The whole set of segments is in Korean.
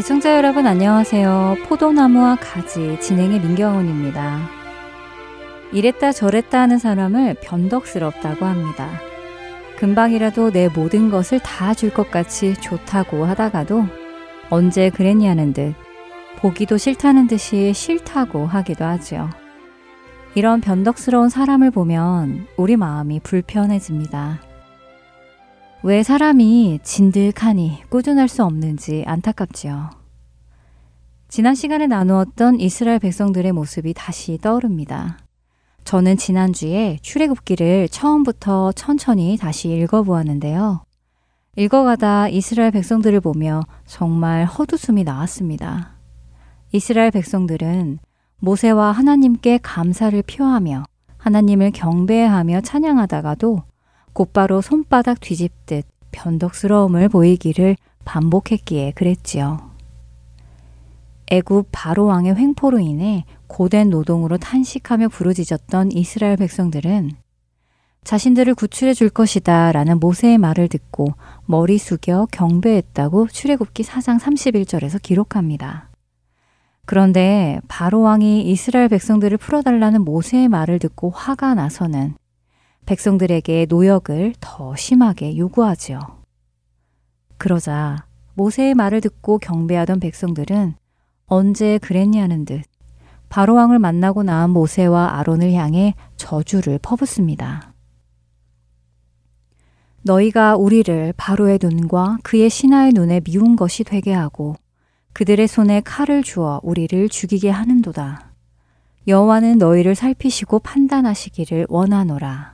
애청자 여러분 안녕하세요. 포도나무와 가지 진행의 민경훈입니다. 이랬다 저랬다 하는 사람을 변덕스럽다고 합니다. 금방이라도 내 모든 것을 다 줄 것 같이 좋다고 하다가도 언제 그랬냐는 듯 보기도 싫다는 듯이 싫다고 하기도 하지요. 이런 변덕스러운 사람을 보면 우리 마음이 불편해집니다. 왜 사람이 진득하니 꾸준할 수 없는지 안타깝지요. 지난 시간에 나누었던 이스라엘 백성들의 모습이 다시 떠오릅니다. 저는 지난주에 출애굽기를 처음부터 천천히 다시 읽어보았는데요. 읽어가다 이스라엘 백성들을 보며 정말 헛웃음이 나왔습니다. 이스라엘 백성들은 모세와 하나님께 감사를 표하며 하나님을 경배하며 찬양하다가도 곧바로 손바닥 뒤집듯 변덕스러움을 보이기를 반복했기에 그랬지요. 애굽 바로 왕의 횡포로 인해 고된 노동으로 탄식하며 부르짖었던 이스라엘 백성들은 자신들을 구출해 줄 것이다 라는 모세의 말을 듣고 머리 숙여 경배했다고 출애굽기 4장 31절에서 기록합니다. 그런데 바로 왕이 이스라엘 백성들을 풀어달라는 모세의 말을 듣고 화가 나서는 백성들에게 노역을 더 심하게 요구하지요. 그러자 모세의 말을 듣고 경배하던 백성들은 언제 그랬냐는 듯 바로왕을 만나고 나온 모세와 아론을 향해 저주를 퍼붓습니다. 너희가 우리를 바로의 눈과 그의 신하의 눈에 미운 것이 되게 하고 그들의 손에 칼을 주어 우리를 죽이게 하는도다. 여호와는 너희를 살피시고 판단하시기를 원하노라.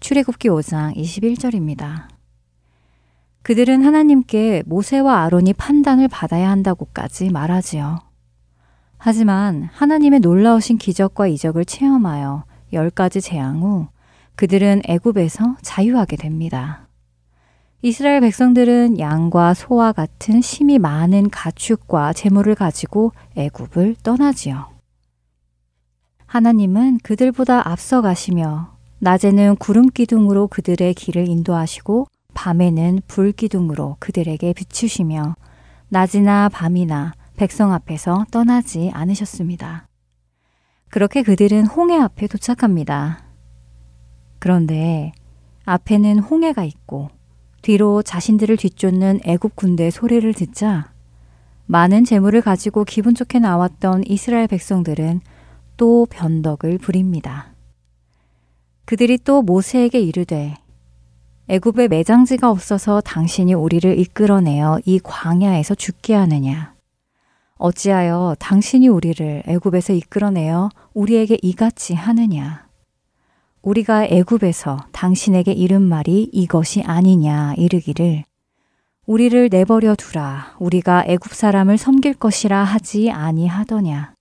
출애굽기 5장 21절입니다. 그들은 하나님께 모세와 아론이 판단을 받아야 한다고까지 말하지요. 하지만 하나님의 놀라우신 기적과 이적을 체험하여 열 가지 재앙 후 그들은 애굽에서 자유하게 됩니다. 이스라엘 백성들은 양과 소와 같은 심이 많은 가축과 재물을 가지고 애굽을 떠나지요. 하나님은 그들보다 앞서 가시며 낮에는 구름 기둥으로 그들의 길을 인도하시고 밤에는 불 기둥으로 그들에게 비추시며 낮이나 밤이나 백성 앞에서 떠나지 않으셨습니다. 그렇게 그들은 홍해 앞에 도착합니다. 그런데 앞에는 홍해가 있고 뒤로 자신들을 뒤쫓는 애굽 군대의 소리를 듣자 많은 재물을 가지고 기분 좋게 나왔던 이스라엘 백성들은 또 변덕을 부립니다. 그들이 또 모세에게 이르되 애굽에 매장지가 없어서 당신이 우리를 이끌어내어 이 광야에서 죽게 하느냐? 어찌하여 당신이 우리를 애굽에서 이끌어내어 우리에게 이같이 하느냐? 우리가 애굽에서 당신에게 이른 말이 이것이 아니냐 이르기를 우리를 내버려 두라. 우리가 애굽 사람을 섬길 것이라 하지 아니하더냐?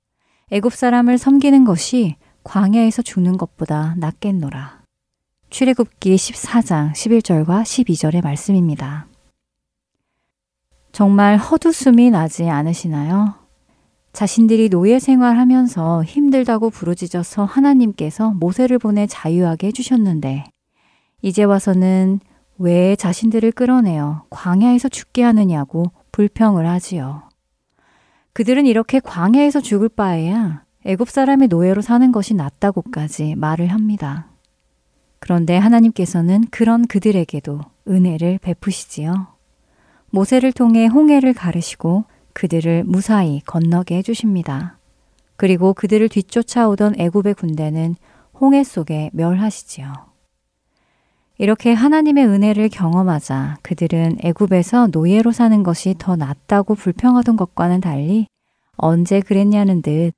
애굽 사람을 섬기는 것이 광야에서 죽는 것보다 낫겠노라. 출애굽기 14장 11절과 12절의 말씀입니다. 정말 헛웃음이 나지 않으시나요? 자신들이 노예 생활하면서 힘들다고 부르짖어서 하나님께서 모세를 보내 자유하게 해주셨는데, 이제 와서는 왜 자신들을 끌어내어 광야에서 죽게 하느냐고 불평을 하지요. 그들은 이렇게 광야에서 죽을 바에야 애굽 사람의 노예로 사는 것이 낫다고까지 말을 합니다. 그런데 하나님께서는 그런 그들에게도 은혜를 베푸시지요. 모세를 통해 홍해를 가르시고 그들을 무사히 건너게 해주십니다. 그리고 그들을 뒤쫓아오던 애굽의 군대는 홍해 속에 멸하시지요. 이렇게 하나님의 은혜를 경험하자 그들은 애굽에서 노예로 사는 것이 더 낫다고 불평하던 것과는 달리 언제 그랬냐는 듯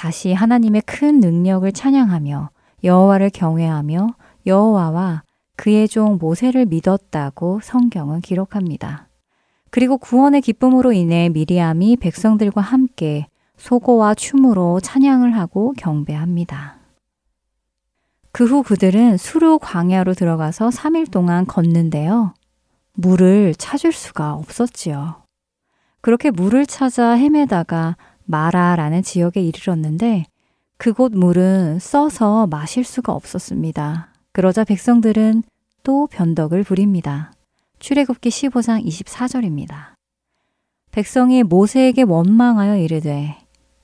다시 하나님의 큰 능력을 찬양하며 여호와를 경외하며 여호와와 그의 종 모세를 믿었다고 성경은 기록합니다. 그리고 구원의 기쁨으로 인해 미리암이 백성들과 함께 소고와 춤으로 찬양을 하고 경배합니다. 그 후 그들은 수루 광야로 들어가서 3일 동안 걷는데요. 물을 찾을 수가 없었지요. 그렇게 물을 찾아 헤매다가 마라라는 지역에 이르렀는데 그곳 물은 써서 마실 수가 없었습니다. 그러자 백성들은 또 변덕을 부립니다. 출애굽기 15장 24절입니다. 백성이 모세에게 원망하여 이르되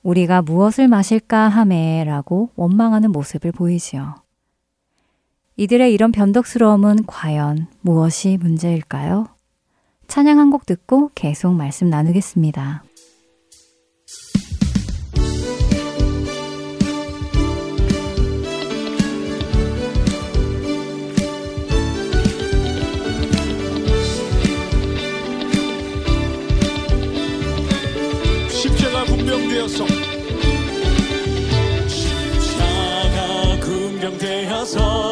우리가 무엇을 마실까 하매라고 원망하는 모습을 보이지요. 이들의 이런 변덕스러움은 과연 무엇이 문제일까요? 찬양 한 곡 듣고 계속 말씀 나누겠습니다. 되어서. 십자가 군병 되어서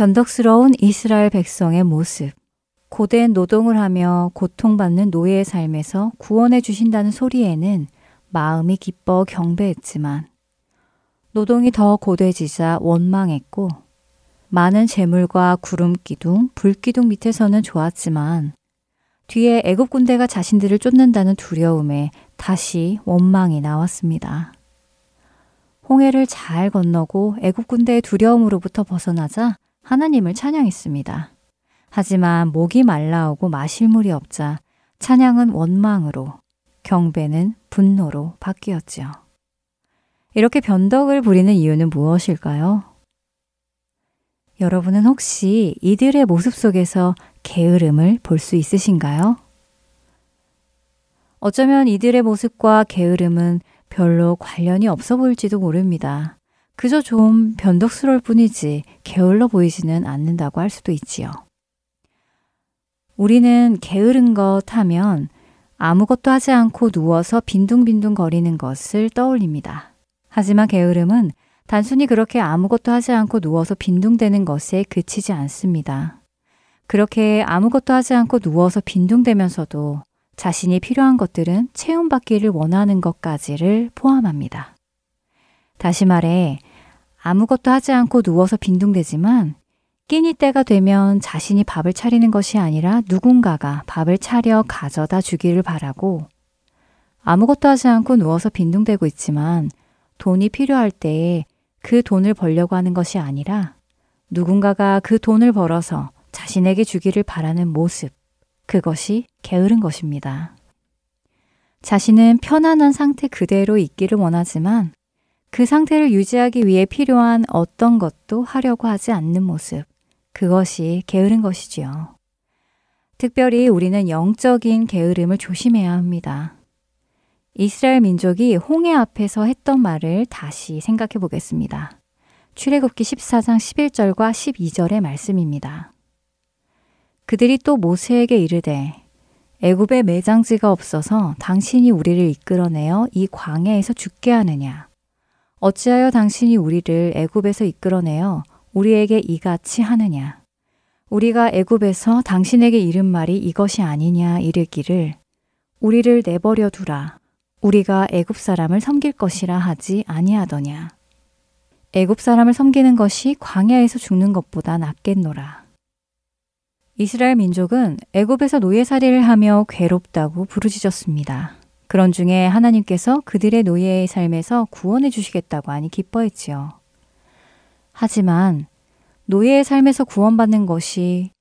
변덕스러운 이스라엘 백성의 모습. 고된 노동을 하며 고통받는 노예의 삶에서 구원해 주신다는 소리에는 마음이 기뻐 경배했지만 노동이 더 고되지자 원망했고 많은 재물과 구름 기둥, 불 기둥 밑에서는 좋았지만 뒤에 애굽 군대가 자신들을 쫓는다는 두려움에 다시 원망이 나왔습니다. 홍해를 잘 건너고 애굽 군대의 두려움으로부터 벗어나자 하나님을 찬양했습니다. 하지만 목이 말라오고 마실 물이 없자 찬양은 원망으로, 경배는 분노로 바뀌었지요. 이렇게 변덕을 부리는 이유는 무엇일까요? 여러분은 혹시 이들의 모습 속에서 게으름을 볼 수 있으신가요? 어쩌면 이들의 모습과 게으름은 별로 관련이 없어 보일지도 모릅니다. 그저 좀 변덕스러울 뿐이지 게을러 보이지는 않는다고 할 수도 있지요. 우리는 게으른 것 하면 아무것도 하지 않고 누워서 빈둥빈둥 거리는 것을 떠올립니다. 하지만 게으름은 단순히 그렇게 아무것도 하지 않고 누워서 빈둥대는 것에 그치지 않습니다. 그렇게 아무것도 하지 않고 누워서 빈둥대면서도 자신이 필요한 것들은 채움받기를 원하는 것까지를 포함합니다. 다시 말해, 아무것도 하지 않고 누워서 빈둥대지만 끼니 때가 되면 자신이 밥을 차리는 것이 아니라 누군가가 밥을 차려 가져다 주기를 바라고 아무것도 하지 않고 누워서 빈둥대고 있지만 돈이 필요할 때에 그 돈을 벌려고 하는 것이 아니라 누군가가 그 돈을 벌어서 자신에게 주기를 바라는 모습. 그것이 게으른 것입니다. 자신은 편안한 상태 그대로 있기를 원하지만 그 상태를 유지하기 위해 필요한 어떤 것도 하려고 하지 않는 모습. 그것이 게으른 것이지요. 특별히 우리는 영적인 게으름을 조심해야 합니다. 이스라엘 민족이 홍해 앞에서 했던 말을 다시 생각해 보겠습니다. 출애굽기 14장 11절과 12절의 말씀입니다. 그들이 또 모세에게 이르되 애굽에 매장지가 없어서 당신이 우리를 이끌어내어 이 광야에서 죽게 하느냐 어찌하여 당신이 우리를 애굽에서 이끌어내어 우리에게 이같이 하느냐? 우리가 애굽에서 당신에게 이른 말이 이것이 아니냐 이르기를 우리를 내버려 두라. 우리가 애굽 사람을 섬길 것이라 하지 아니하더냐? 애굽 사람을 섬기는 것이 광야에서 죽는 것보다 낫겠노라. 이스라엘 민족은 애굽에서 노예살이를 하며 괴롭다고 부르짖었습니다. 그런 중에 하나님께서 그들의 노예의 삶에서 구원해 주시겠다고 하니 기뻐했지요. 하지만 노예의 삶에서 구원받는 것이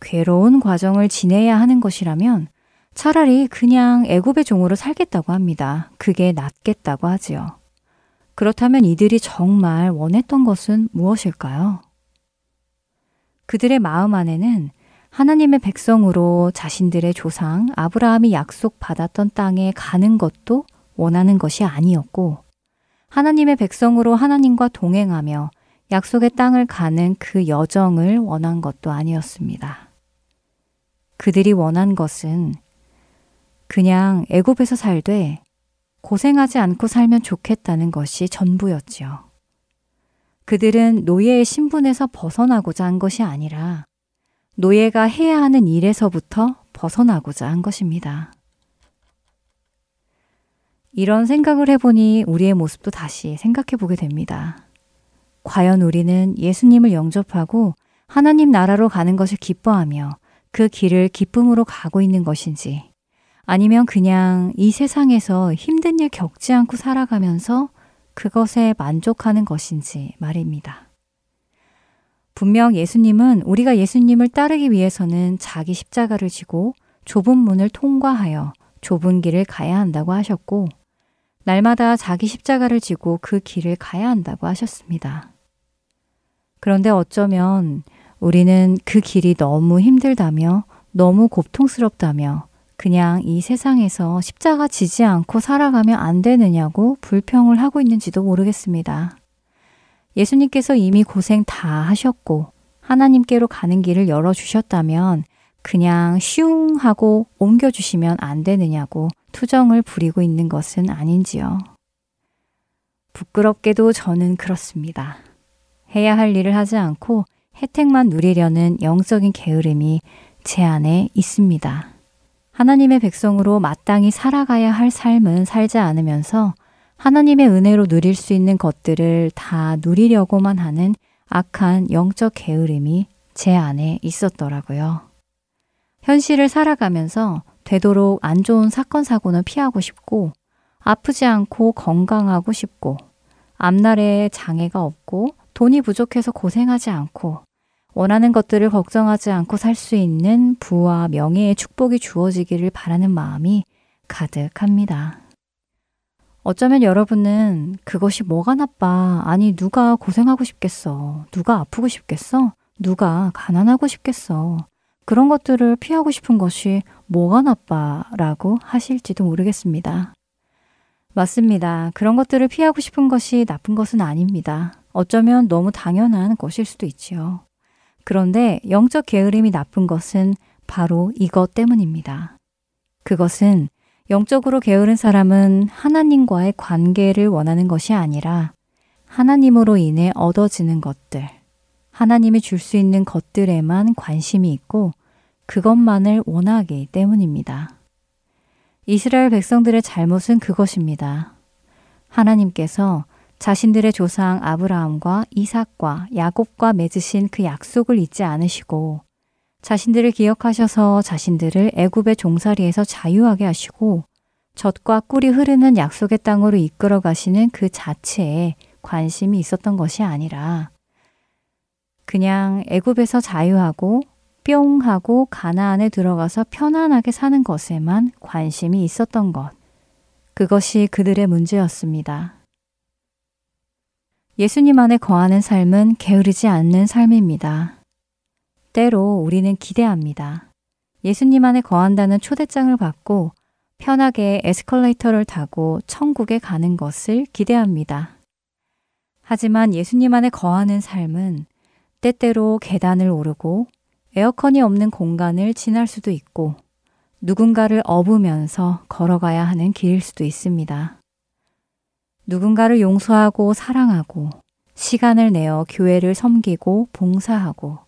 괴로운 과정을 지내야 하는 것이라면 차라리 그냥 애굽의 종으로 살겠다고 합니다. 그게 낫겠다고 하지요. 그렇다면 이들이 정말 원했던 것은 무엇일까요? 그들의 마음 안에는 하나님의 백성으로 자신들의 조상 아브라함이 약속받았던 땅에 가는 것도 원하는 것이 아니었고, 하나님의 백성으로 하나님과 동행하며 약속의 땅을 가는 그 여정을 원한 것도 아니었습니다. 그들이 원한 것은 그냥 애굽에서 살되 고생하지 않고 살면 좋겠다는 것이 전부였지요. 그들은 노예의 신분에서 벗어나고자 한 것이 아니라 노예가 해야 하는 일에서부터 벗어나고자 한 것입니다. 이런 생각을 해보니 우리의 모습도 다시 생각해 보게 됩니다. 과연 우리는 예수님을 영접하고 하나님 나라로 가는 것을 기뻐하며 그 길을 기쁨으로 가고 있는 것인지 아니면 그냥 이 세상에서 힘든 일 겪지 않고 살아가면서 그것에 만족하는 것인지 말입니다. 분명 예수님은 우리가 예수님을 따르기 위해서는 자기 십자가를 지고 좁은 문을 통과하여 좁은 길을 가야 한다고 하셨고, 날마다 자기 십자가를 지고 그 길을 가야 한다고 하셨습니다. 그런데 어쩌면 우리는 그 길이 너무 힘들다며 너무 고통스럽다며 그냥 이 세상에서 십자가 지지 않고 살아가면 안 되느냐고 불평을 하고 있는지도 모르겠습니다. 예수님께서 이미 고생 다 하셨고 하나님께로 가는 길을 열어주셨다면 그냥 슝 하고 옮겨주시면 안 되느냐고 투정을 부리고 있는 것은 아닌지요. 부끄럽게도 저는 그렇습니다. 해야 할 일을 하지 않고 혜택만 누리려는 영적인 게으름이 제 안에 있습니다. 하나님의 백성으로 마땅히 살아가야 할 삶은 살지 않으면서 하나님의 은혜로 누릴 수 있는 것들을 다 누리려고만 하는 악한 영적 게으름이 제 안에 있었더라고요. 현실을 살아가면서 되도록 안 좋은 사건, 사고는 피하고 싶고, 아프지 않고 건강하고 싶고, 앞날에 장애가 없고, 돈이 부족해서 고생하지 않고, 원하는 것들을 걱정하지 않고 살 수 있는 부와 명예의 축복이 주어지기를 바라는 마음이 가득합니다. 어쩌면 여러분은 그것이 뭐가 나빠? 아니, 누가 고생하고 싶겠어? 누가 아프고 싶겠어? 누가 가난하고 싶겠어? 그런 것들을 피하고 싶은 것이 뭐가 나빠? 라고 하실지도 모르겠습니다. 맞습니다. 그런 것들을 피하고 싶은 것이 나쁜 것은 아닙니다. 어쩌면 너무 당연한 것일 수도 있지요. 그런데 영적 게으름이 나쁜 것은 바로 이것 때문입니다. 그것은 영적으로 게으른 사람은 하나님과의 관계를 원하는 것이 아니라 하나님으로 인해 얻어지는 것들, 하나님이 줄 수 있는 것들에만 관심이 있고 그것만을 원하기 때문입니다. 이스라엘 백성들의 잘못은 그것입니다. 하나님께서 자신들의 조상 아브라함과 이삭과 야곱과 맺으신 그 약속을 잊지 않으시고 자신들을 기억하셔서 자신들을 애굽의 종살이에서 자유하게 하시고 젖과 꿀이 흐르는 약속의 땅으로 이끌어 가시는 그 자체에 관심이 있었던 것이 아니라 그냥 애굽에서 자유하고 뿅 하고 가나안에 들어가서 편안하게 사는 것에만 관심이 있었던 것. 그것이 그들의 문제였습니다. 예수님 안에 거하는 삶은 게으르지 않는 삶입니다. 때로 우리는 기대합니다. 예수님 안에 거한다는 초대장을 받고 편하게 에스컬레이터를 타고 천국에 가는 것을 기대합니다. 하지만 예수님 안에 거하는 삶은 때때로 계단을 오르고 에어컨이 없는 공간을 지날 수도 있고 누군가를 업으면서 걸어가야 하는 길일 수도 있습니다. 누군가를 용서하고 사랑하고 시간을 내어 교회를 섬기고 봉사하고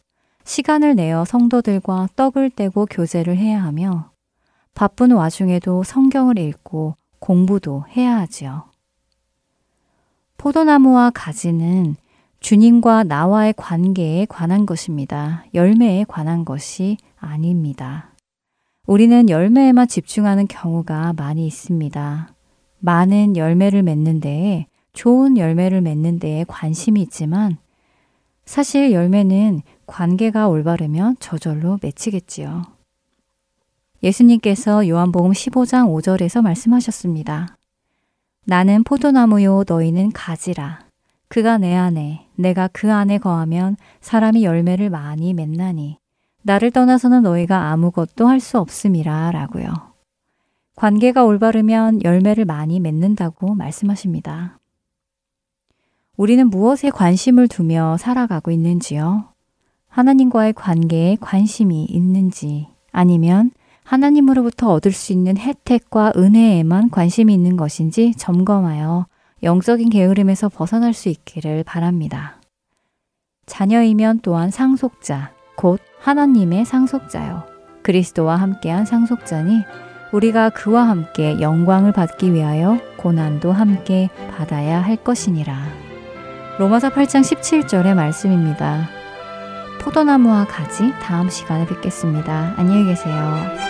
시간을 내어 성도들과 떡을 떼고 교제를 해야 하며 바쁜 와중에도 성경을 읽고 공부도 해야 하지요. 포도나무와 가지는 주님과 나와의 관계에 관한 것입니다. 열매에 관한 것이 아닙니다. 우리는 열매에만 집중하는 경우가 많이 있습니다. 많은 열매를 맺는 데에 좋은 열매를 맺는 데에 관심이 있지만 사실 열매는 관계가 올바르면 저절로 맺히겠지요. 예수님께서 요한복음 15장 5절에서 말씀하셨습니다. 나는 포도나무요 너희는 가지라. 그가 내 안에 내가 그 안에 거하면 사람이 열매를 많이 맺나니 나를 떠나서는 너희가 아무것도 할 수 없음이라 라고요. 관계가 올바르면 열매를 많이 맺는다고 말씀하십니다. 우리는 무엇에 관심을 두며 살아가고 있는지요? 하나님과의 관계에 관심이 있는지 아니면 하나님으로부터 얻을 수 있는 혜택과 은혜에만 관심이 있는 것인지 점검하여 영적인 게으름에서 벗어날 수 있기를 바랍니다. 자녀이면 또한 상속자, 곧 하나님의 상속자요. 그리스도와 함께한 상속자니 우리가 그와 함께 영광을 받기 위하여 고난도 함께 받아야 할 것이니라. 로마서 8장 17절의 말씀입니다. 포도나무와 가지 다음 시간에 뵙겠습니다. 안녕히 계세요.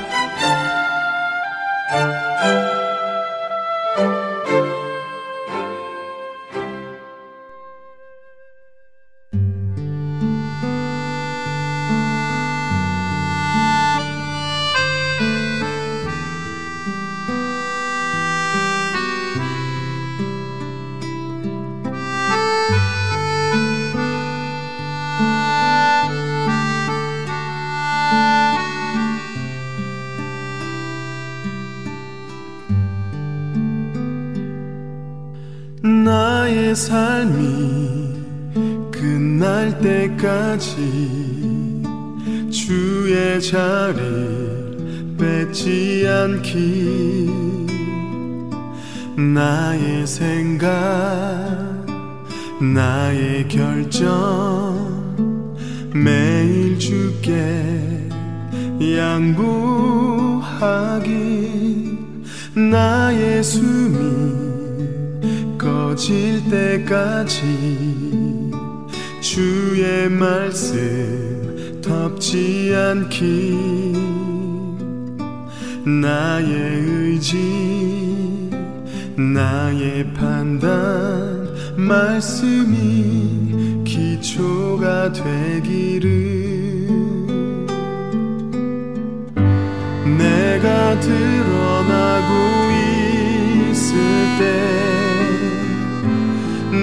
삶이 끝날 때까지 주의 자리 뺏지 않기. 나의 생각 나의 결정 매일 주께 양보하기. 나의 숨이 꺼질 때까지 주의 말씀 덮지 않기. 나의 의지 나의 판단 말씀이 기초가 되기를. 내가 드러나고 있을 때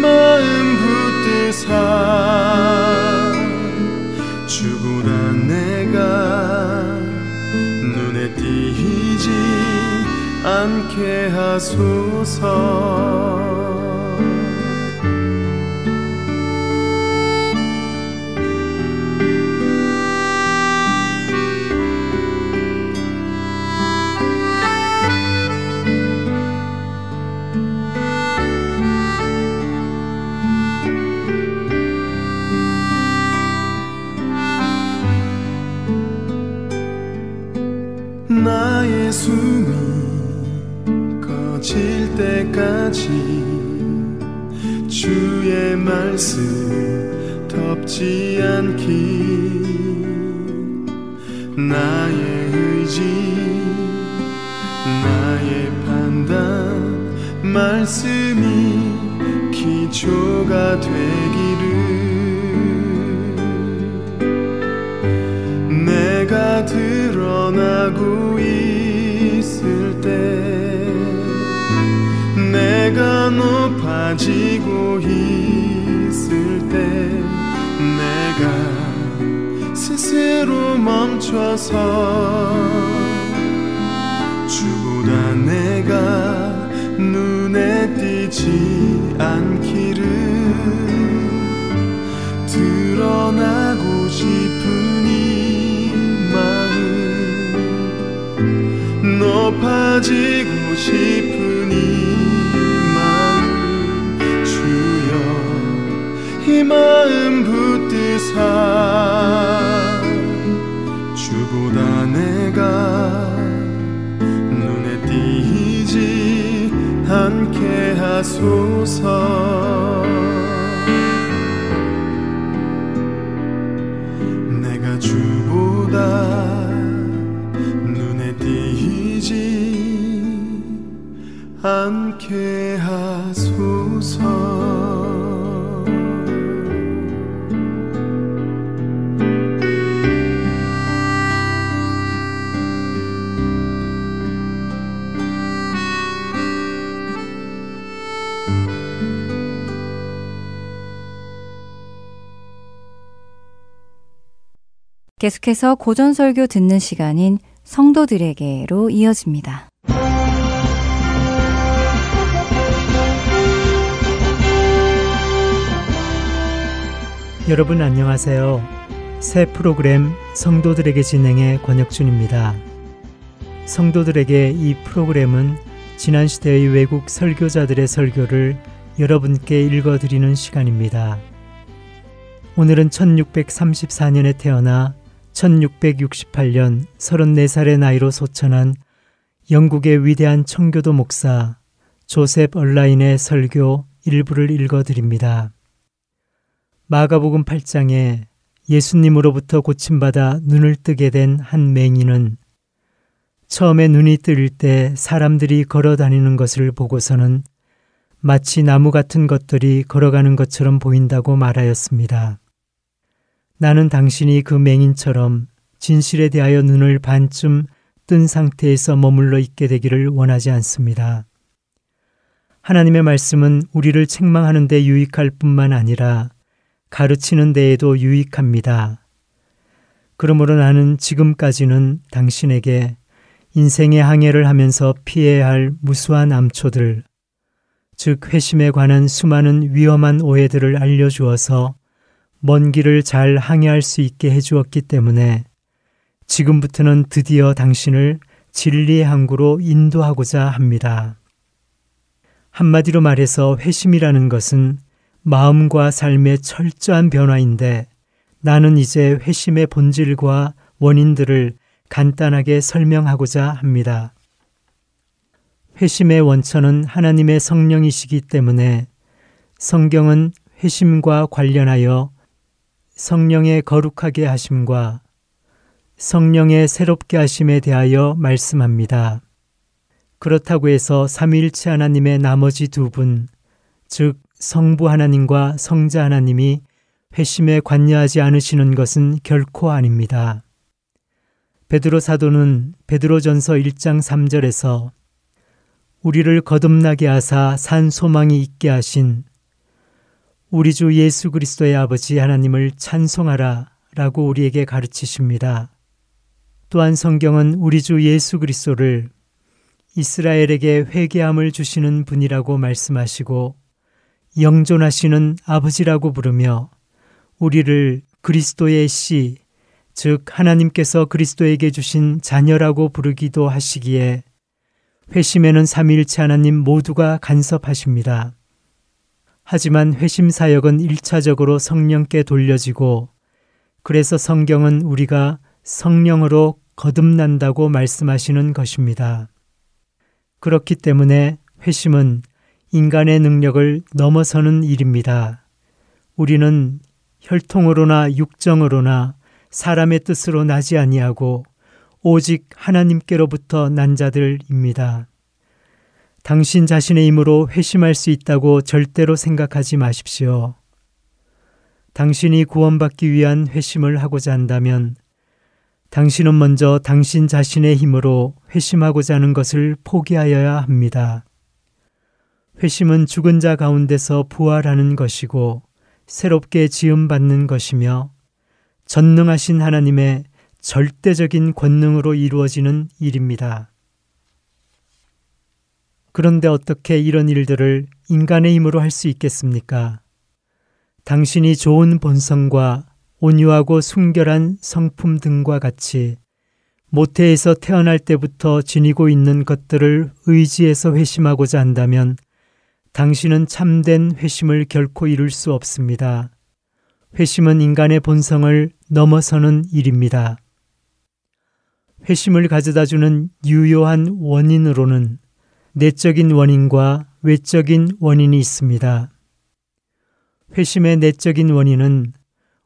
마음 붙드사 주보다 내가 눈에 띄지 않게 하소서 않게 하소서 계속해서 고전설교 듣는 시간인 성도들에게로 이어집니다. 여러분 안녕하세요. 새 프로그램 성도들에게 진행의 권혁준입니다. 성도들에게 이 프로그램은 지난 시대의 외국 설교자들의 설교를 여러분께 읽어드리는 시간입니다. 오늘은 1634년에 태어나 1668년 34살의 나이로 소천한 영국의 위대한 청교도 목사 조셉 얼라인의 설교 일부를 읽어드립니다. 마가복음 8장에 예수님으로부터 고침받아 눈을 뜨게 된 한 맹인은 처음에 눈이 뜨일 때 사람들이 걸어 다니는 것을 보고서는 마치 나무 같은 것들이 걸어가는 것처럼 보인다고 말하였습니다. 나는 당신이 그 맹인처럼 진실에 대하여 눈을 반쯤 뜬 상태에서 머물러 있게 되기를 원하지 않습니다. 하나님의 말씀은 우리를 책망하는 데 유익할 뿐만 아니라 가르치는 데에도 유익합니다. 그러므로 나는 지금까지는 당신에게 인생의 항해를 하면서 피해야 할 무수한 암초들, 즉 회심에 관한 수많은 위험한 오해들을 알려주어서 먼 길을 잘 항해할 수 있게 해주었기 때문에 지금부터는 드디어 당신을 진리의 항구로 인도하고자 합니다. 한마디로 말해서 회심이라는 것은 마음과 삶의 철저한 변화인데 나는 이제 회심의 본질과 원인들을 간단하게 설명하고자 합니다. 회심의 원천은 하나님의 성령이시기 때문에 성경은 회심과 관련하여 성령의 거룩하게 하심과 성령의 새롭게 하심에 대하여 말씀합니다. 그렇다고 해서 삼위일체 하나님의 나머지 두 분, 즉 성부 하나님과 성자 하나님이 회심에 관여하지 않으시는 것은 결코 아닙니다. 베드로 사도는 베드로전서 1장 3절에서 우리를 거듭나게 하사 산 소망이 있게 하신 우리 주 예수 그리스도의 아버지 하나님을 찬송하라 라고 우리에게 가르치십니다. 또한 성경은 우리 주 예수 그리스도를 이스라엘에게 회개함을 주시는 분이라고 말씀하시고 영존하시는 아버지라고 부르며 우리를 그리스도의 씨, 즉 하나님께서 그리스도에게 주신 자녀라고 부르기도 하시기에 회심에는 삼위일체 하나님 모두가 간섭하십니다. 하지만 회심 사역은 일차적으로 성령께 돌려지고 그래서 성경은 우리가 성령으로 거듭난다고 말씀하시는 것입니다. 그렇기 때문에 회심은 인간의 능력을 넘어서는 일입니다. 우리는 혈통으로나 육정으로나 사람의 뜻으로 나지 아니하고 오직 하나님께로부터 난 자들입니다. 당신 자신의 힘으로 회심할 수 있다고 절대로 생각하지 마십시오. 당신이 구원받기 위한 회심을 하고자 한다면 당신은 먼저 당신 자신의 힘으로 회심하고자 하는 것을 포기하여야 합니다. 회심은 죽은 자 가운데서 부활하는 것이고 새롭게 지음받는 것이며 전능하신 하나님의 절대적인 권능으로 이루어지는 일입니다. 그런데 어떻게 이런 일들을 인간의 힘으로 할 수 있겠습니까? 당신이 좋은 본성과 온유하고 순결한 성품 등과 같이 모태에서 태어날 때부터 지니고 있는 것들을 의지해서 회심하고자 한다면 당신은 참된 회심을 결코 이룰 수 없습니다. 회심은 인간의 본성을 넘어서는 일입니다. 회심을 가져다 주는 유효한 원인으로는 내적인 원인과 외적인 원인이 있습니다. 회심의 내적인 원인은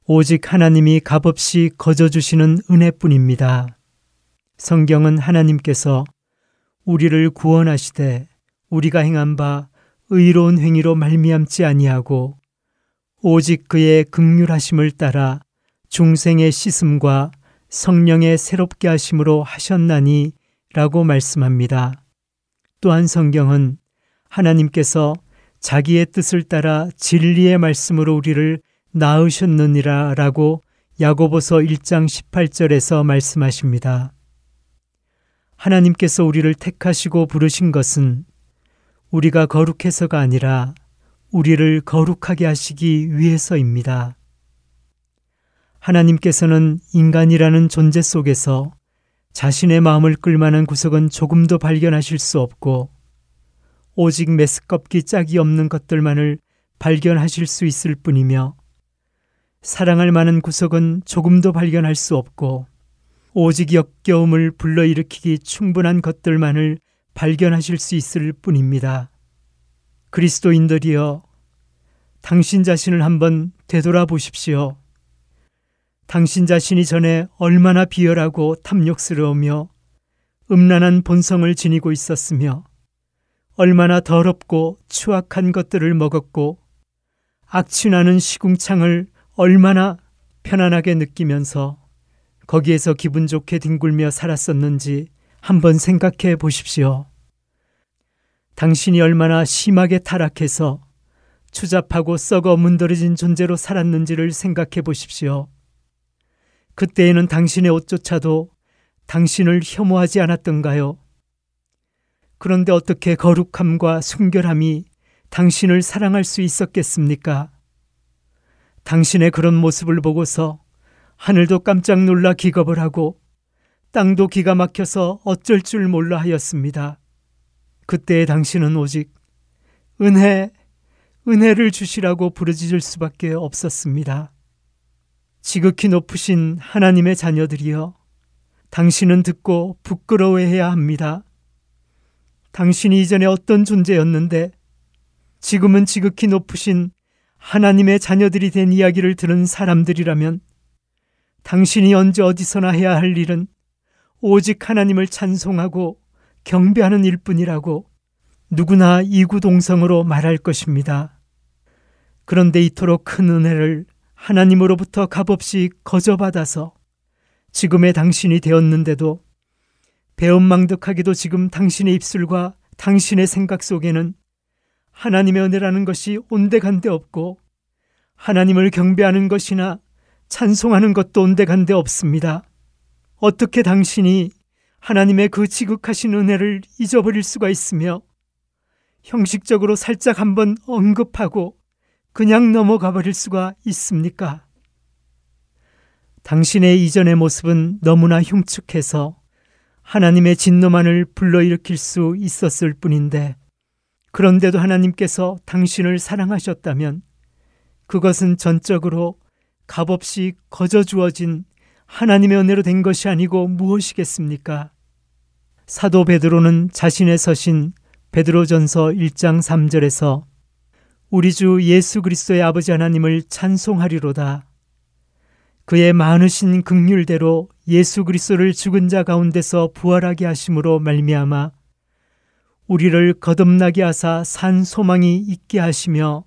오직 하나님이 값없이 거저 주시는 은혜뿐입니다. 성경은 하나님께서 우리를 구원하시되 우리가 행한 바 의로운 행위로 말미암지 아니하고 오직 그의 극률하심을 따라 중생의 씻음과 성령의 새롭게 하심으로 하셨나니 라고 말씀합니다. 또한 성경은 하나님께서 자기의 뜻을 따라 진리의 말씀으로 우리를 낳으셨느니라 라고 야고보서 1장 18절에서 말씀하십니다. 하나님께서 우리를 택하시고 부르신 것은 우리가 거룩해서가 아니라 우리를 거룩하게 하시기 위해서입니다. 하나님께서는 인간이라는 존재 속에서 자신의 마음을 끌만한 구석은 조금도 발견하실 수 없고 오직 메스껍기 짝이 없는 것들만을 발견하실 수 있을 뿐이며 사랑할 만한 구석은 조금도 발견할 수 없고 오직 역겨움을 불러일으키기 충분한 것들만을 발견하실 수 있을 뿐입니다. 그리스도인들이여, 당신 자신을 한번 되돌아보십시오. 당신 자신이 전에 얼마나 비열하고 탐욕스러우며 음란한 본성을 지니고 있었으며 얼마나 더럽고 추악한 것들을 먹었고 악취나는 시궁창을 얼마나 편안하게 느끼면서 거기에서 기분 좋게 뒹굴며 살았었는지 한번 생각해 보십시오. 당신이 얼마나 심하게 타락해서 추잡하고 썩어 문드러진 존재로 살았는지를 생각해 보십시오. 그때에는 당신의 옷조차도 당신을 혐오하지 않았던가요? 그런데 어떻게 거룩함과 순결함이 당신을 사랑할 수 있었겠습니까? 당신의 그런 모습을 보고서 하늘도 깜짝 놀라 기겁을 하고 땅도 기가 막혀서 어쩔 줄 몰라 하였습니다. 그때의 당신은 오직 은혜, 은혜를 주시라고 부르짖을 수밖에 없었습니다. 지극히 높으신 하나님의 자녀들이여, 당신은 듣고 부끄러워해야 합니다. 당신이 이전에 어떤 존재였는데, 지금은 지극히 높으신 하나님의 자녀들이 된 이야기를 들은 사람들이라면, 당신이 언제 어디서나 해야 할 일은 오직 하나님을 찬송하고 경배하는 일뿐이라고 누구나 이구동성으로 말할 것입니다. 그런데 이토록 큰 은혜를 하나님으로부터 값없이 거저받아서 지금의 당신이 되었는데도 배은망덕하게도 지금 당신의 입술과 당신의 생각 속에는 하나님의 은혜라는 것이 온데간데 없고 하나님을 경배하는 것이나 찬송하는 것도 온데간데 없습니다. 어떻게 당신이 하나님의 그 지극하신 은혜를 잊어버릴 수가 있으며 형식적으로 살짝 한번 언급하고 그냥 넘어가 버릴 수가 있습니까? 당신의 이전의 모습은 너무나 흉측해서 하나님의 진노만을 불러일으킬 수 있었을 뿐인데 그런데도 하나님께서 당신을 사랑하셨다면 그것은 전적으로 값없이 거저 주어진 하나님의 은혜로 된 것이 아니고 무엇이겠습니까? 사도 베드로는 자신의 서신 베드로전서 1장 3절에서 우리 주 예수 그리스도의 아버지 하나님을 찬송하리로다. 그의 많으신 극률대로 예수 그리스도를 죽은 자 가운데서 부활하게 하심으로 말미암아 우리를 거듭나게 하사 산 소망이 있게 하시며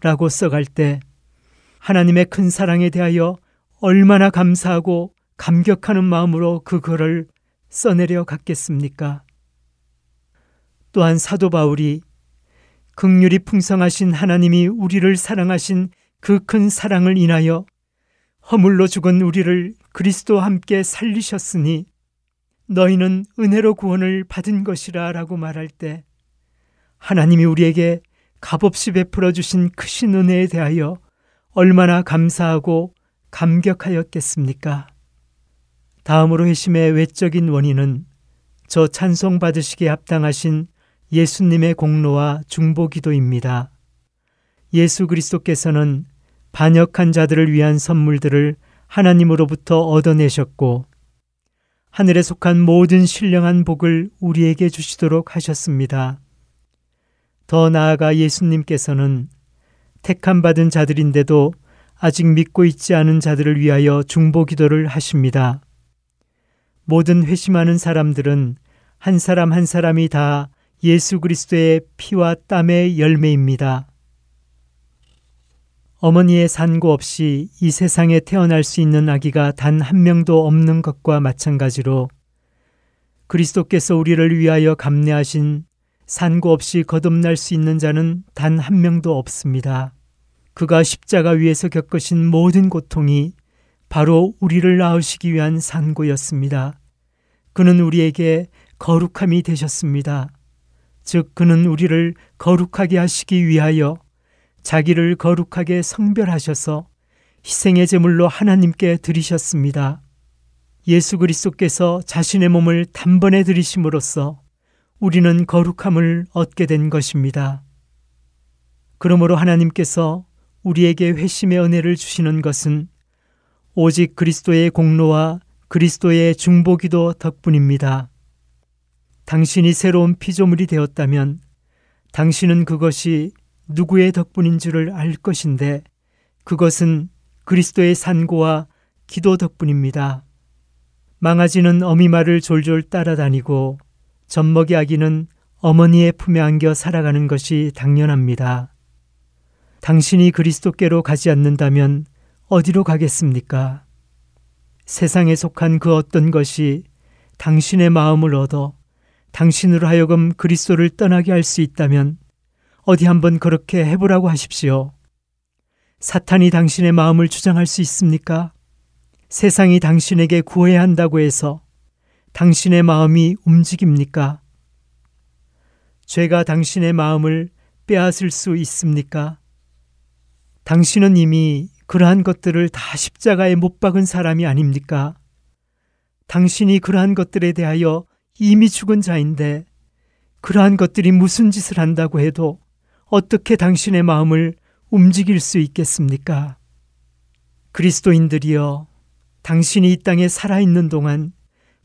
라고 써갈 때 하나님의 큰 사랑에 대하여 얼마나 감사하고 감격하는 마음으로 그 글을 써내려 갔겠습니까? 또한 사도 바울이 극률이 풍성하신 하나님이 우리를 사랑하신 그 큰 사랑을 인하여 허물로 죽은 우리를 그리스도와 함께 살리셨으니 너희는 은혜로 구원을 받은 것이라 라고 말할 때 하나님이 우리에게 값없이 베풀어 주신 크신 은혜에 대하여 얼마나 감사하고 감격하였겠습니까? 다음으로 회심의 외적인 원인은 저 찬송 받으시기에 합당하신 예수님의 공로와 중보기도입니다. 예수 그리스도께서는 반역한 자들을 위한 선물들을 하나님으로부터 얻어내셨고 하늘에 속한 모든 신령한 복을 우리에게 주시도록 하셨습니다. 더 나아가 예수님께서는 택함 받은 자들인데도 아직 믿고 있지 않은 자들을 위하여 중보 기도를 하십니다. 모든 회심하는 사람들은 한 사람 한 사람이 다 예수 그리스도의 피와 땀의 열매입니다. 어머니의 산고 없이 이 세상에 태어날 수 있는 아기가 단 한 명도 없는 것과 마찬가지로 그리스도께서 우리를 위하여 감내하신 산고 없이 거듭날 수 있는 자는 단 한 명도 없습니다. 그가 십자가 위에서 겪으신 모든 고통이 바로 우리를 낳으시기 위한 산고였습니다. 그는 우리에게 거룩함이 되셨습니다. 즉, 그는 우리를 거룩하게 하시기 위하여 자기를 거룩하게 성별하셔서 희생의 제물로 하나님께 드리셨습니다. 예수 그리스도께서 자신의 몸을 단번에 드리심으로써 우리는 거룩함을 얻게 된 것입니다. 그러므로 하나님께서 우리에게 회심의 은혜를 주시는 것은 오직 그리스도의 공로와 그리스도의 중보기도 덕분입니다. 당신이 새로운 피조물이 되었다면 당신은 그것이 누구의 덕분인 줄을 알 것인데 그것은 그리스도의 산고와 기도 덕분입니다. 망아지는 어미 말을 졸졸 따라다니고 젖먹이 아기는 어머니의 품에 안겨 살아가는 것이 당연합니다. 당신이 그리스도께로 가지 않는다면 어디로 가겠습니까? 세상에 속한 그 어떤 것이 당신의 마음을 얻어 당신으로 하여금 그리스도를 떠나게 할 수 있다면 어디 한번 그렇게 해보라고 하십시오. 사탄이 당신의 마음을 주장할 수 있습니까? 세상이 당신에게 구해야 한다고 해서 당신의 마음이 움직입니까? 죄가 당신의 마음을 빼앗을 수 있습니까? 당신은 이미 그러한 것들을 다 십자가에 못 박은 사람이 아닙니까? 당신이 그러한 것들에 대하여 이미 죽은 자인데 그러한 것들이 무슨 짓을 한다고 해도 어떻게 당신의 마음을 움직일 수 있겠습니까? 그리스도인들이여, 당신이 이 땅에 살아있는 동안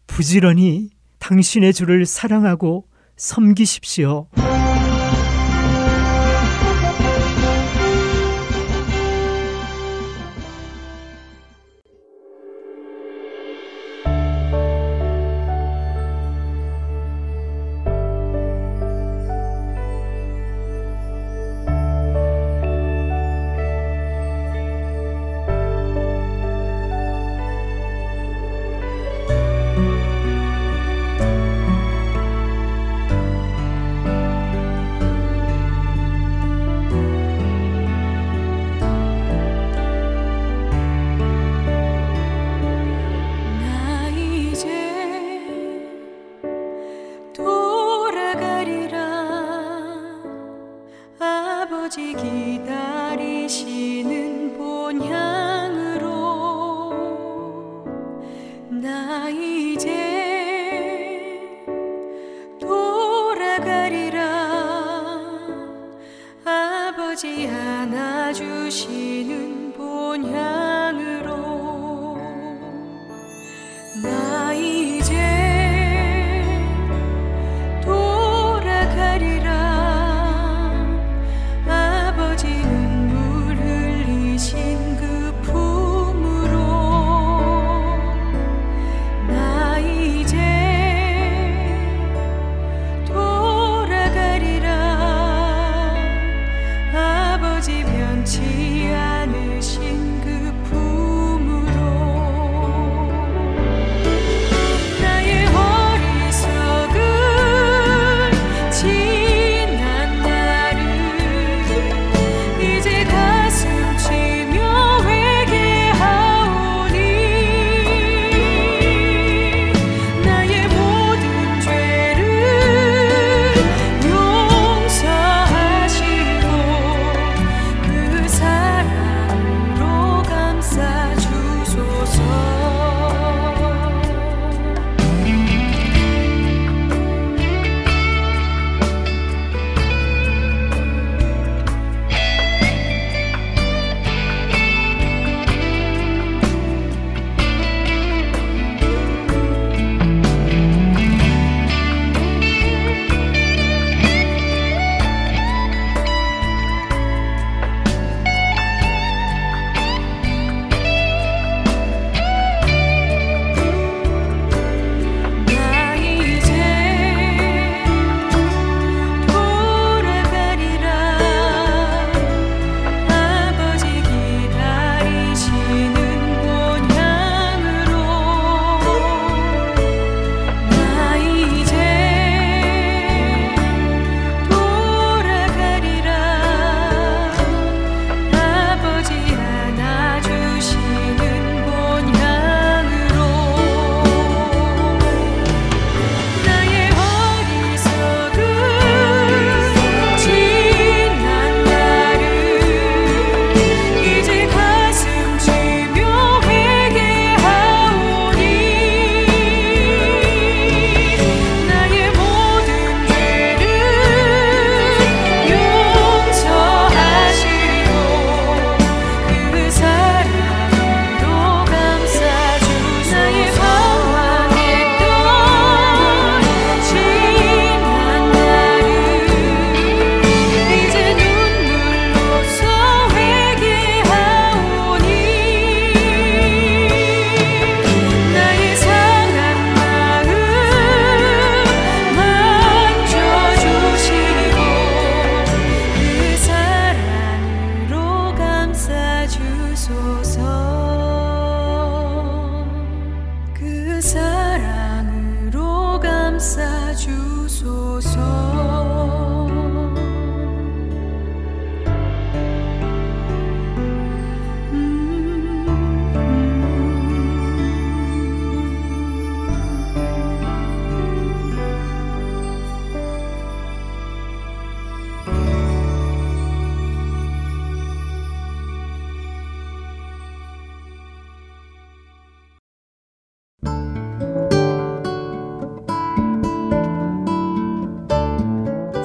부지런히 당신의 주를 사랑하고 섬기십시오.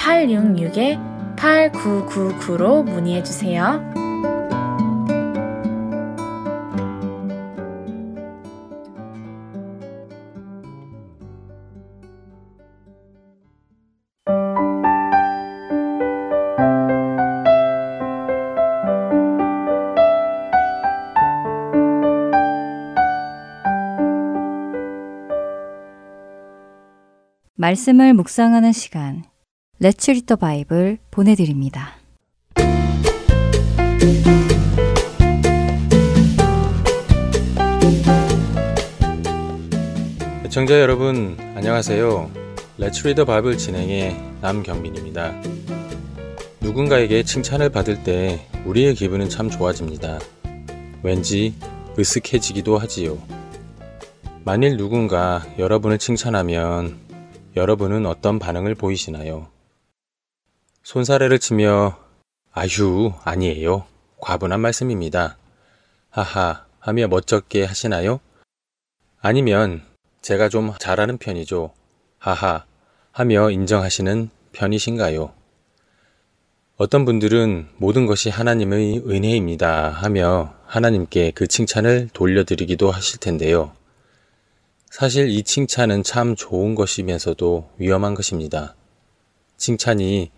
602-866-8999로 문의해 주세요. 말씀을 묵상하는 시간 Let's Read the Bible 보내드립니다. 애청자 여러분 안녕하세요. Let's Read the Bible 진행의 남경민입니다. 누군가에게 칭찬을 받을 때 우리의 기분은 참 좋아집니다. 왠지 으쓱해지기도 하지요. 만일 누군가 여러분을 칭찬하면 여러분은 어떤 반응을 보이시나요? 손사래를 치며 아휴 아니에요. 과분한 말씀입니다. 하하 하며 멋쩍게 하시나요? 아니면 제가 좀 잘하는 편이죠. 하하 하며 인정하시는 편이신가요? 어떤 분들은 모든 것이 하나님의 은혜입니다 하며 하나님께 그 칭찬을 돌려드리기도 하실 텐데요. 사실 이 칭찬은 참 좋은 것이면서도 위험한 것입니다. 칭찬이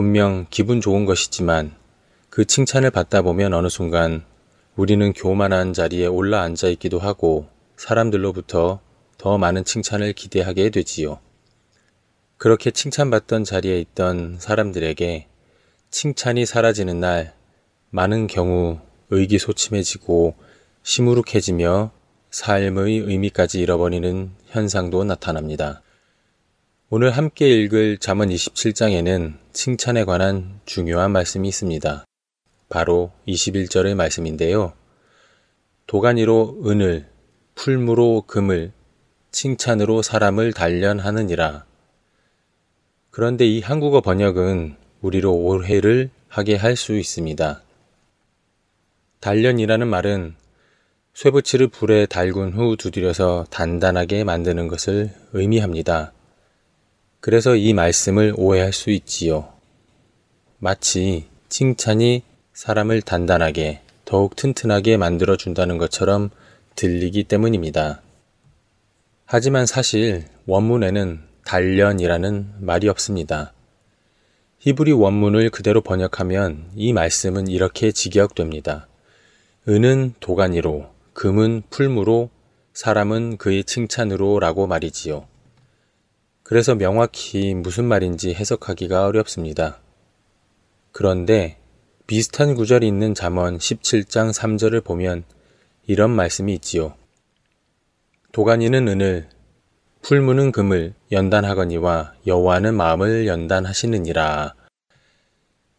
분명 기분 좋은 것이지만 그 칭찬을 받다 보면 어느 순간 우리는 교만한 자리에 올라 앉아 있기도 하고 사람들로부터 더 많은 칭찬을 기대하게 되지요. 그렇게 칭찬받던 자리에 있던 사람들에게 칭찬이 사라지는 날 많은 경우 의기소침해지고 시무룩해지며 삶의 의미까지 잃어버리는 현상도 나타납니다. 오늘 함께 읽을 잠언 27장에는 칭찬에 관한 중요한 말씀이 있습니다. 바로 21절의 말씀인데요. 도가니로 은을, 풀무로 금을, 칭찬으로 사람을 단련하느니라. 그런데 이 한국어 번역은 우리로 오해를 하게 할 수 있습니다. 단련이라는 말은 쇠붙이를 불에 달군 후 두드려서 단단하게 만드는 것을 의미합니다. 그래서 이 말씀을 오해할 수 있지요. 마치 칭찬이 사람을 단단하게 더욱 튼튼하게 만들어 준다는 것처럼 들리기 때문입니다. 하지만 사실 원문에는 단련이라는 말이 없습니다. 히브리 원문을 그대로 번역하면 이 말씀은 이렇게 직역됩니다. 은은 도가니로, 금은 풀무로, 사람은 그의 칭찬으로 라고 말이지요. 그래서 명확히 무슨 말인지 해석하기가 어렵습니다. 그런데 비슷한 구절이 있는 잠언 17장 3절을 보면 이런 말씀이 있지요. 도가니는 은을, 풀무는 금을 연단하거니와 여호와는 마음을 연단하시느니라.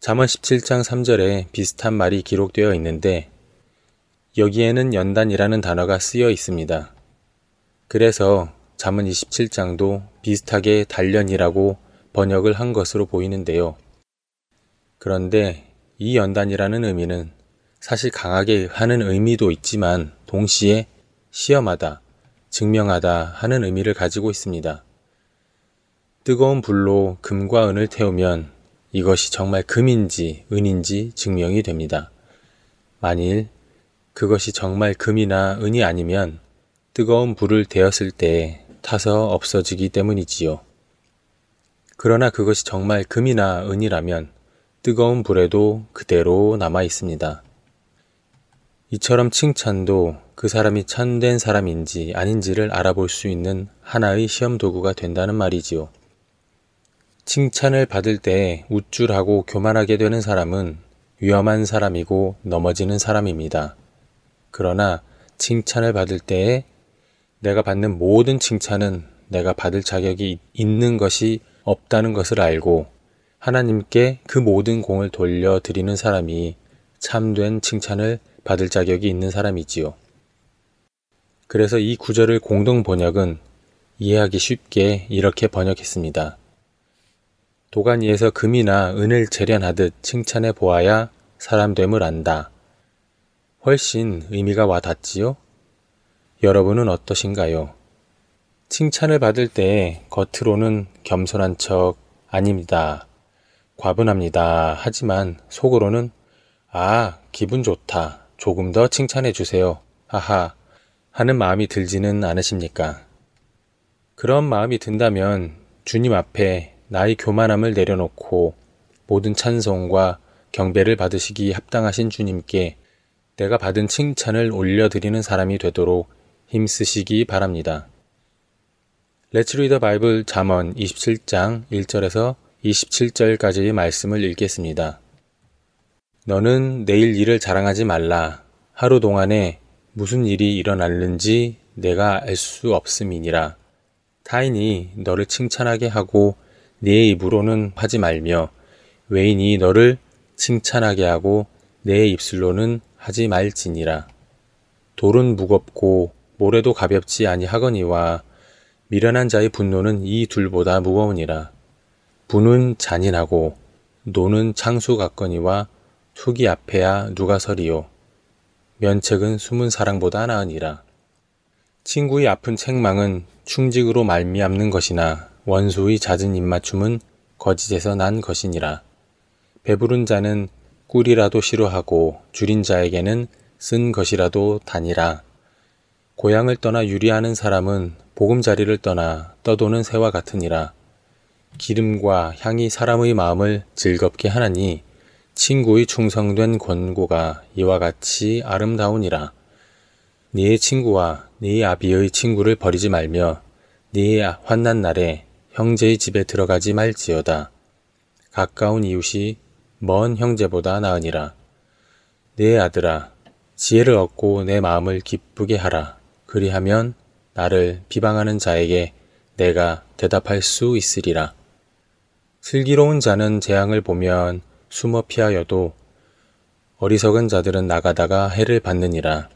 잠언 17장 3절에 비슷한 말이 기록되어 있는데 여기에는 연단이라는 단어가 쓰여 있습니다. 그래서 잠언 27장도 비슷하게 단련이라고 번역을 한 것으로 보이는데요. 그런데 이 연단이라는 의미는 사실 강하게 하는 의미도 있지만 동시에 시험하다, 증명하다 하는 의미를 가지고 있습니다. 뜨거운 불로 금과 은을 태우면 이것이 정말 금인지 은인지 증명이 됩니다. 만일 그것이 정말 금이나 은이 아니면 뜨거운 불을 대었을 때 타서 없어지기 때문이지요. 그러나 그것이 정말 금이나 은이라면 뜨거운 불에도 그대로 남아 있습니다. 이처럼 칭찬도 그 사람이 참된 사람인지 아닌지를 알아볼 수 있는 하나의 시험 도구가 된다는 말이지요. 칭찬을 받을 때 우쭐하고 교만하게 되는 사람은 위험한 사람이고 넘어지는 사람입니다. 그러나 칭찬을 받을 때에 내가 받는 모든 칭찬은 내가 받을 자격이 있는 것이 없다는 것을 알고 하나님께 그 모든 공을 돌려드리는 사람이 참된 칭찬을 받을 자격이 있는 사람이지요. 그래서 이 구절을 공동 번역은 이해하기 쉽게 이렇게 번역했습니다. 도가니에서 금이나 은을 재련하듯 칭찬해 보아야 사람됨을 안다. 훨씬 의미가 와 닿지요? 여러분은 어떠신가요? 칭찬을 받을 때 겉으로는 겸손한 척 아닙니다. 과분합니다. 하지만 속으로는 아, 기분 좋다. 조금 더 칭찬해 주세요. 하하. 하는 마음이 들지는 않으십니까? 그런 마음이 든다면 주님 앞에 나의 교만함을 내려놓고 모든 찬송과 경배를 받으시기 합당하신 주님께 내가 받은 칭찬을 올려드리는 사람이 되도록 힘쓰시기 바랍니다. Let's read the Bible 잠언 27장 1절에서 27절까지의 말씀을 읽겠습니다. 너는 내일 일을 자랑하지 말라. 하루 동안에 무슨 일이 일어났는지 내가 알 수 없음이니라. 타인이 너를 칭찬하게 하고 네 입으로는 하지 말며 외인이 너를 칭찬하게 하고 내 입술로는 하지 말지니라. 돌은 무겁고 모래도 가볍지 아니하거니와 미련한 자의 분노는 이 둘보다 무거우니라. 분은 잔인하고 노는 창수 같거니와 투기 앞에야 누가 서리요. 면책은 숨은 사랑보다 나으니라. 친구의 아픈 책망은 충직으로 말미암는 것이나 원수의 잦은 입맞춤은 거짓에서 난 것이니라. 배부른 자는 꿀이라도 싫어하고 줄인 자에게는 쓴 것이라도 다니라. 고향을 떠나 유리하는 사람은 보금자리를 떠나 떠도는 새와 같으니라. 기름과 향이 사람의 마음을 즐겁게 하나니 친구의 충성된 권고가 이와 같이 아름다우니라. 네의 친구와 네의 아비의 친구를 버리지 말며 네의 환난 날에 형제의 집에 들어가지 말지어다. 가까운 이웃이 먼 형제보다 나으니라. 내 아들아, 지혜를 얻고 내 마음을 기쁘게 하라. 그리하면 나를 비방하는 자에게 내가 대답할 수 있으리라. 슬기로운 자는 재앙을 보면 숨어 피하여도 어리석은 자들은 나가다가 해를 받느니라.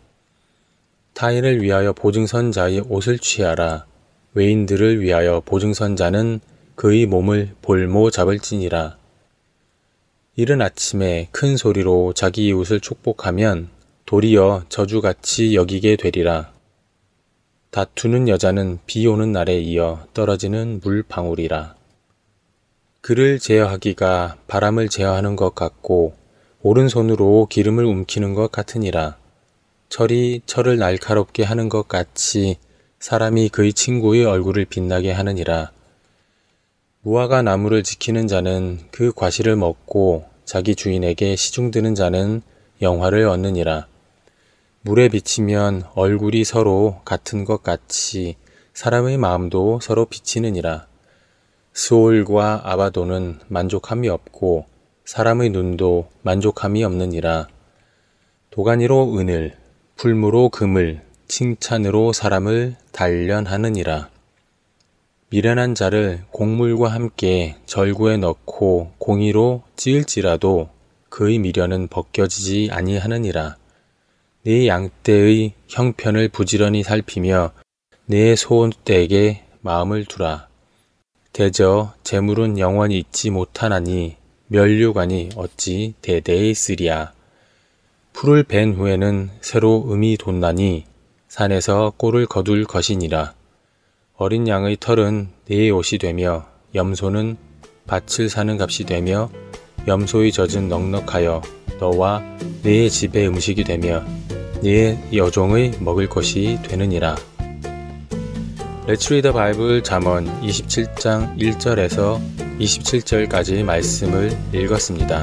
타인을 위하여 보증선 자의 옷을 취하라. 외인들을 위하여 보증선 자는 그의 몸을 볼모 잡을지니라. 이른 아침에 큰 소리로 자기 이웃을 축복하면 도리어 저주같이 여기게 되리라. 다투는 여자는 비 오는 날에 이어 떨어지는 물방울이라. 그를 제어하기가 바람을 제어하는 것 같고 오른손으로 기름을 움키는 것 같으니라. 철이 철을 날카롭게 하는 것 같이 사람이 그의 친구의 얼굴을 빛나게 하느니라. 무화과 나무를 지키는 자는 그 과실을 먹고 자기 주인에게 시중드는 자는 영화를 얻느니라. 물에 비치면 얼굴이 서로 같은 것 같이 사람의 마음도 서로 비치느니라. 스올과 아바도는 만족함이 없고 사람의 눈도 만족함이 없느니라. 도가니로 은을, 풀무로 금을, 칭찬으로 사람을 단련하느니라. 미련한 자를 곡물과 함께 절구에 넣고 공의로 찌을지라도 그의 미련은 벗겨지지 아니하느니라. 네 양떼의 형편을 부지런히 살피며 네 소떼에게 마음을 두라. 대저 재물은 영원히 잊지 못하나니 멸류관이 어찌 대대에 있으리야. 풀을 벤 후에는 새로 음이 돋나니 산에서 꼴을 거둘 것이니라. 어린 양의 털은 네 옷이 되며 염소는 밭을 사는 값이 되며 염소의 젖은 넉넉하여 너와 네 집의 음식이 되며 네 여종의 먹을 것이 되느니라. Let's Read the Bible 잠언 27장 1절에서 27절까지 말씀을 읽었습니다.